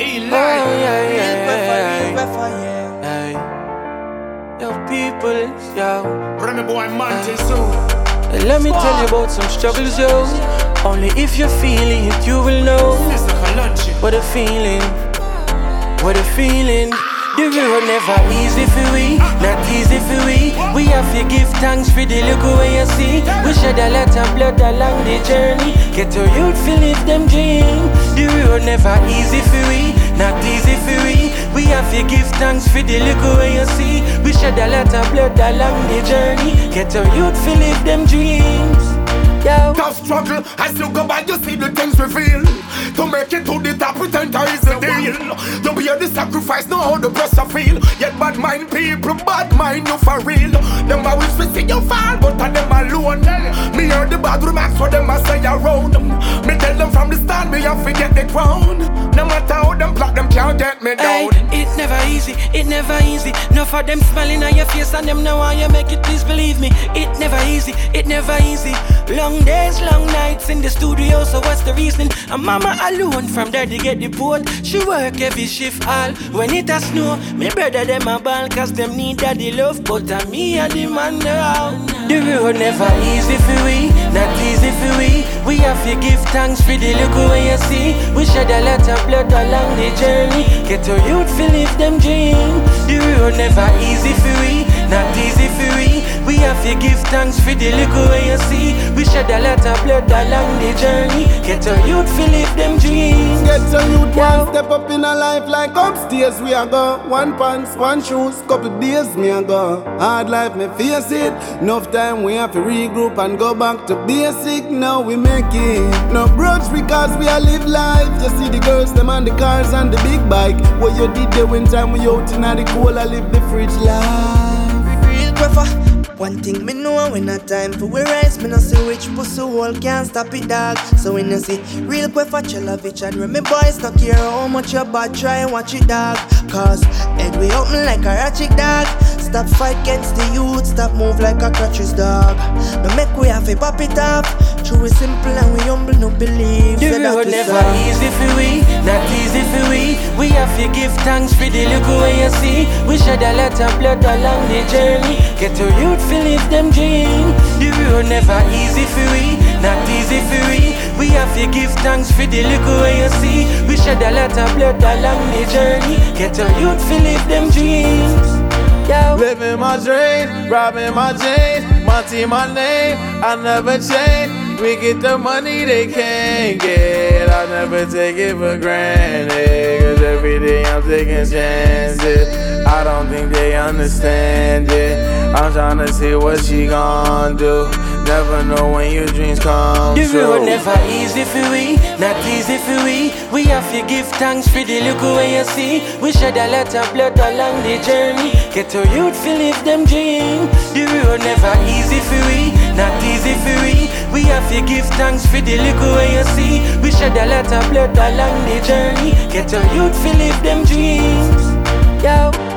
Eleigh. Oh, yeah, yeah, yeah. Yeah. Hey. Yo, people, yo. Remyboy Monty soon. Let me tell you about some struggles, yo. Only if you feel it, you will know what a feeling. What a feeling. The road never easy for we, To give thanks for the look way you see. We shed a lot of blood along the journey. Get to youth to live them dream. The road never easy for we, not easy for we. We have to give thanks for the look way you see. We shed a lot of blood along the journey. Get to youth to live them dreams. Yo. Tough struggle, as you go by, you see the things reveal. To make it to the top, pretend there is a deal. You bear the sacrifice, know how the pressure feel. Bad mind people, bad mind you for real. Them I wish to see you fall, but I them alone. Me hear the bad remarks for them I say around. Me tell them from the start, me have to get the crown. Plot, them can't get me down. it never easy, it never easy. No for them smiling on your face and them know how you make it, please believe me. It never easy, it never easy. Long days, long nights in the studio, so what's the reason? And mama alone from there to get the boat. She work every shift all. When it a snow, me brother them a ball cause them need daddy love. But a me and the man now. The road never easy for we, not easy for we. We have to give thanks for the look way you see. We shed a lot of blood along the journey. Get to youth to live them dream. The road never easy for we, not easy for we. We have to give thanks for the look way you see. We shed a lot of blood along the journey. Get to youth to live them. Get so youth one step up in a life like upstairs we a go. One pants, one shoes, couple days me a go. Hard life me face it. Enough time we have to regroup and go back to basic. Now we make it. No grudge because we a live life. You see the girls them and the cars and the big bike. What you did there when time we out in the cold I live the fridge life. Real. One thing me know when a time for we rise, me no see which pussy hole can't stop it, dog. So when you see real Queffer Chellavich and Remy boys, no care how much your bad, try and watch it, dog. Cause head we open like a ratchet dog. Stop fight against the youth, stop move like a crutches dog. No make we have a pop it off. True is simple and we humble, no believe. The road never soft. easy for we, not easy for we. We have to give thanks for the look way you see. We shed a lot of blood along the journey. Get to youth to live them dream. The road never easy for we, not easy for we. We have to give thanks for the look way you see. We shed a lot of blood along the journey. Get to youth to live them dreams. Living my dreams, robbing my chains, Monty my name, I never change. We get the money they can't get, I never take it for granted. Cause every day I'm taking chances. I don't think they understand it. I'm trying to see what she gon' do. Never know when your dreams come The true. road never easy for we, not easy for we. We have to give thanks for the look way you see. We shed a lot of blood along the journey. Get to youth to live them dream. The road never easy for we, not easy for we. We have to give thanks for the look way you see. We shed a lot of blood along the journey. Get to youth to live them dreams. Yo.